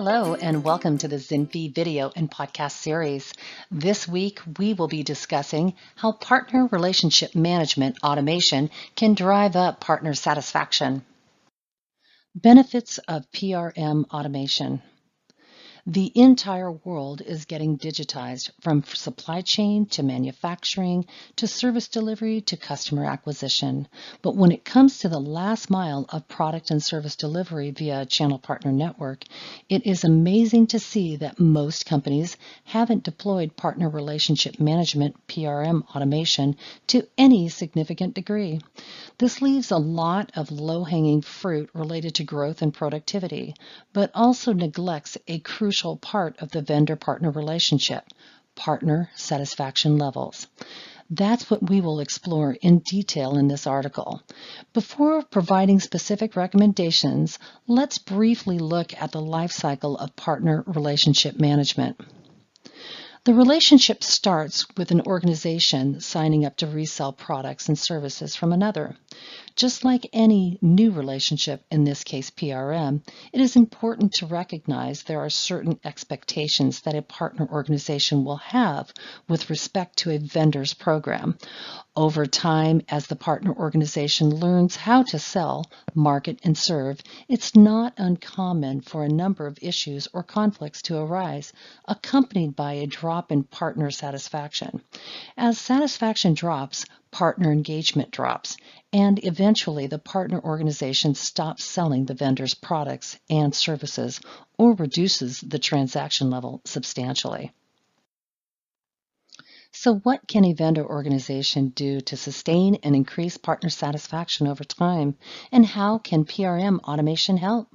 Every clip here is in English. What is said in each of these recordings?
Hello, and welcome to the ZINFI video and podcast series. This week, we will be discussing how partner relationship management automation can drive up partner satisfaction. Benefits of PRM automation. The entire world is getting digitized from supply chain to manufacturing to service delivery to customer acquisition. But when it comes to the last mile of product and service delivery via a channel partner network, it is amazing to see that most companies haven't deployed partner relationship management PRM automation to any significant degree. This leaves a lot of low hanging fruit related to growth and productivity, but also neglects a crucial crucial part of the vendor partner relationship partner satisfaction levels. That's what we will explore in detail in this article. Before providing specific recommendations, let's briefly look at the life cycle of partner relationship management. The relationship starts with an organization signing up to resell products and services from another. Just like any new relationship, in this case PRM, it is important to recognize there are certain expectations that a partner organization will have with respect to a vendor's program. Over time, as the partner organization learns how to sell, market, and serve, it's not uncommon for a number of issues or conflicts to arise, accompanied by a drop in partner satisfaction. As satisfaction drops, partner engagement drops, and eventually the partner organization stops selling the vendor's products and services or reduces the transaction level substantially. So what can a vendor organization do to sustain and increase partner satisfaction over time? And how can PRM automation help?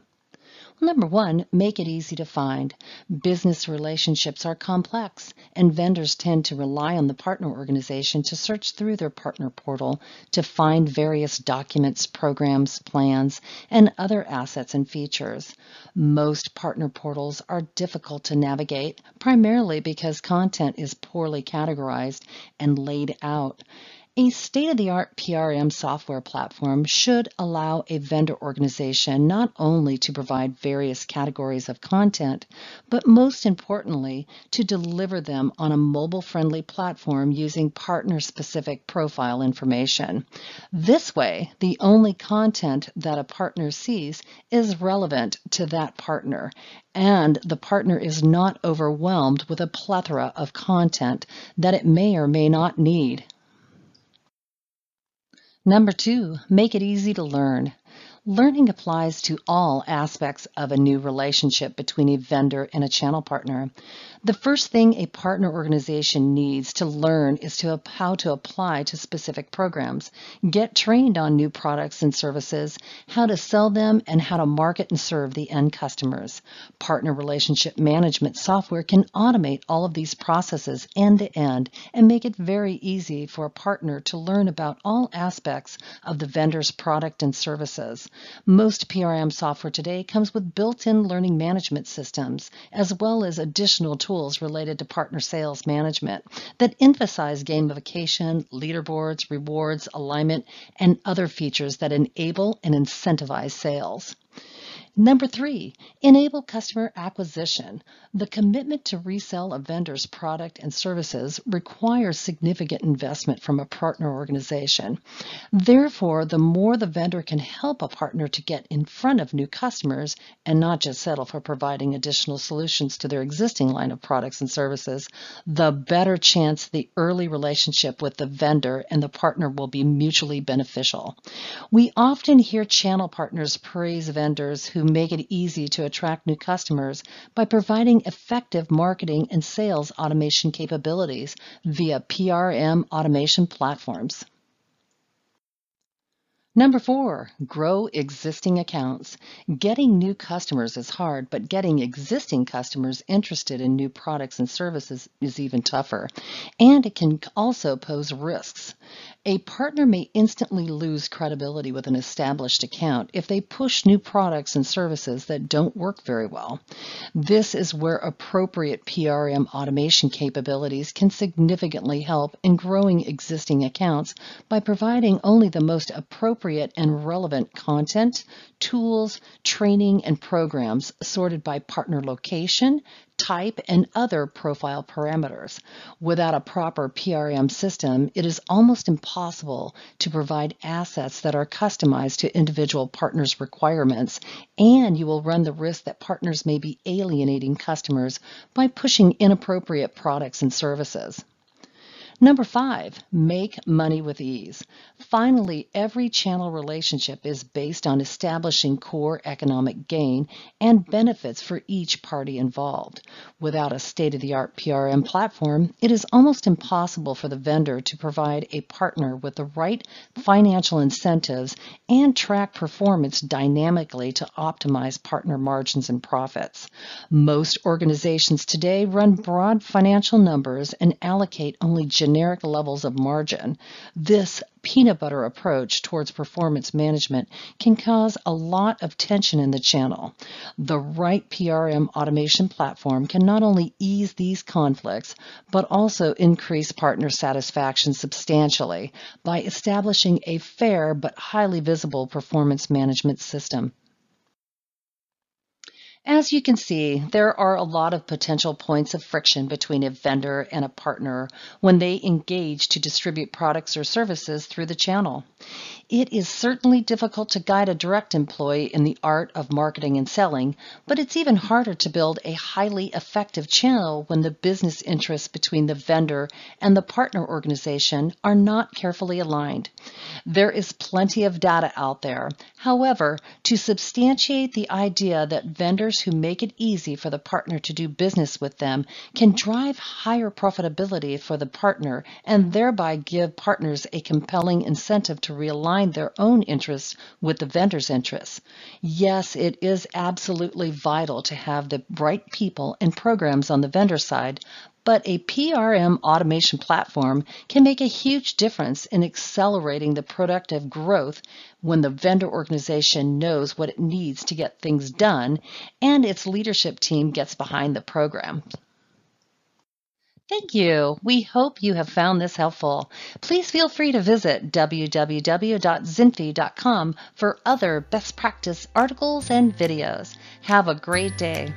Number one, make it easy to find. Business relationships are complex, and vendors tend to rely on the partner organization to search through their partner portal to find various documents, programs, plans, and other assets and features. Most partner portals are difficult to navigate, primarily because content is poorly categorized and laid out. A state-of-the-art PRM software platform should allow a vendor organization not only to provide various categories of content, but most importantly, to deliver them on a mobile-friendly platform using partner-specific profile information. This way, the only content that a partner sees is relevant to that partner, and the partner is not overwhelmed with a plethora of content that it may or may not need. Number two, make it easy to learn. Learning applies to all aspects of a new relationship between a vendor and a channel partner. The first thing a partner organization needs to learn is to how to apply to specific programs, get trained on new products and services, how to sell them, and how to market and serve the end customers. Partner relationship management software can automate all of these processes end to end and make it very easy for a partner to learn about all aspects of the vendor's product and services. Most PRM software today comes with built-in learning management systems, as well as additional tools related to partner sales management that emphasize gamification, leaderboards, rewards, alignment, and other features that enable and incentivize sales. Number three, enable customer acquisition. The commitment to resell a vendor's product and services requires significant investment from a partner organization. Therefore, the more the vendor can help a partner to get in front of new customers and not just settle for providing additional solutions to their existing line of products and services, the better chance the early relationship with the vendor and the partner will be mutually beneficial. We often hear channel partners praise vendors who make it easy to attract new customers by providing effective marketing and sales automation capabilities via PRM automation platforms. Number four, grow existing accounts. Getting new customers is hard, but getting existing customers interested in new products and services is even tougher. And it can also pose risks. A partner may instantly lose credibility with an established account if they push new products and services that don't work very well. This is where appropriate PRM automation capabilities can significantly help in growing existing accounts by providing only the most appropriate and relevant content, tools, training, and programs sorted by partner location, type, and other profile parameters. Without a proper PRM system, it is almost impossible to provide assets that are customized to individual partners' requirements, and you will run the risk that partners may be alienating customers by pushing inappropriate products and services. Number five, make money with ease. Finally, every channel relationship is based on establishing core economic gain and benefits for each party involved. Without a state of the art PRM platform, it is almost impossible for the vendor to provide a partner with the right financial incentives and track performance dynamically to optimize partner margins and profits. Most organizations today run broad financial numbers and allocate only generic levels of margin. This peanut butter approach towards performance management can cause a lot of tension in the channel. The right PRM automation platform can not only ease these conflicts, but also increase partner satisfaction substantially by establishing a fair but highly visible performance management system. As you can see, there are a lot of potential points of friction between a vendor and a partner when they engage to distribute products or services through the channel. It is certainly difficult to guide a direct employee in the art of marketing and selling, but it's even harder to build a highly effective channel when the business interests between the vendor and the partner organization are not carefully aligned. There is plenty of data out there. However, to substantiate the idea that vendors who make it easy for the partner to do business with them can drive higher profitability for the partner and thereby give partners a compelling incentive to realign their own interests with the vendor's interests. Yes, it is absolutely vital to have the right people and programs on the vendor side, but a PRM automation platform can make a huge difference in accelerating the productive growth when the vendor organization knows what it needs to get things done and its leadership team gets behind the program. Thank you. We hope you have found this helpful. Please feel free to visit www.zinfi.com for other best practice articles and videos. Have a great day.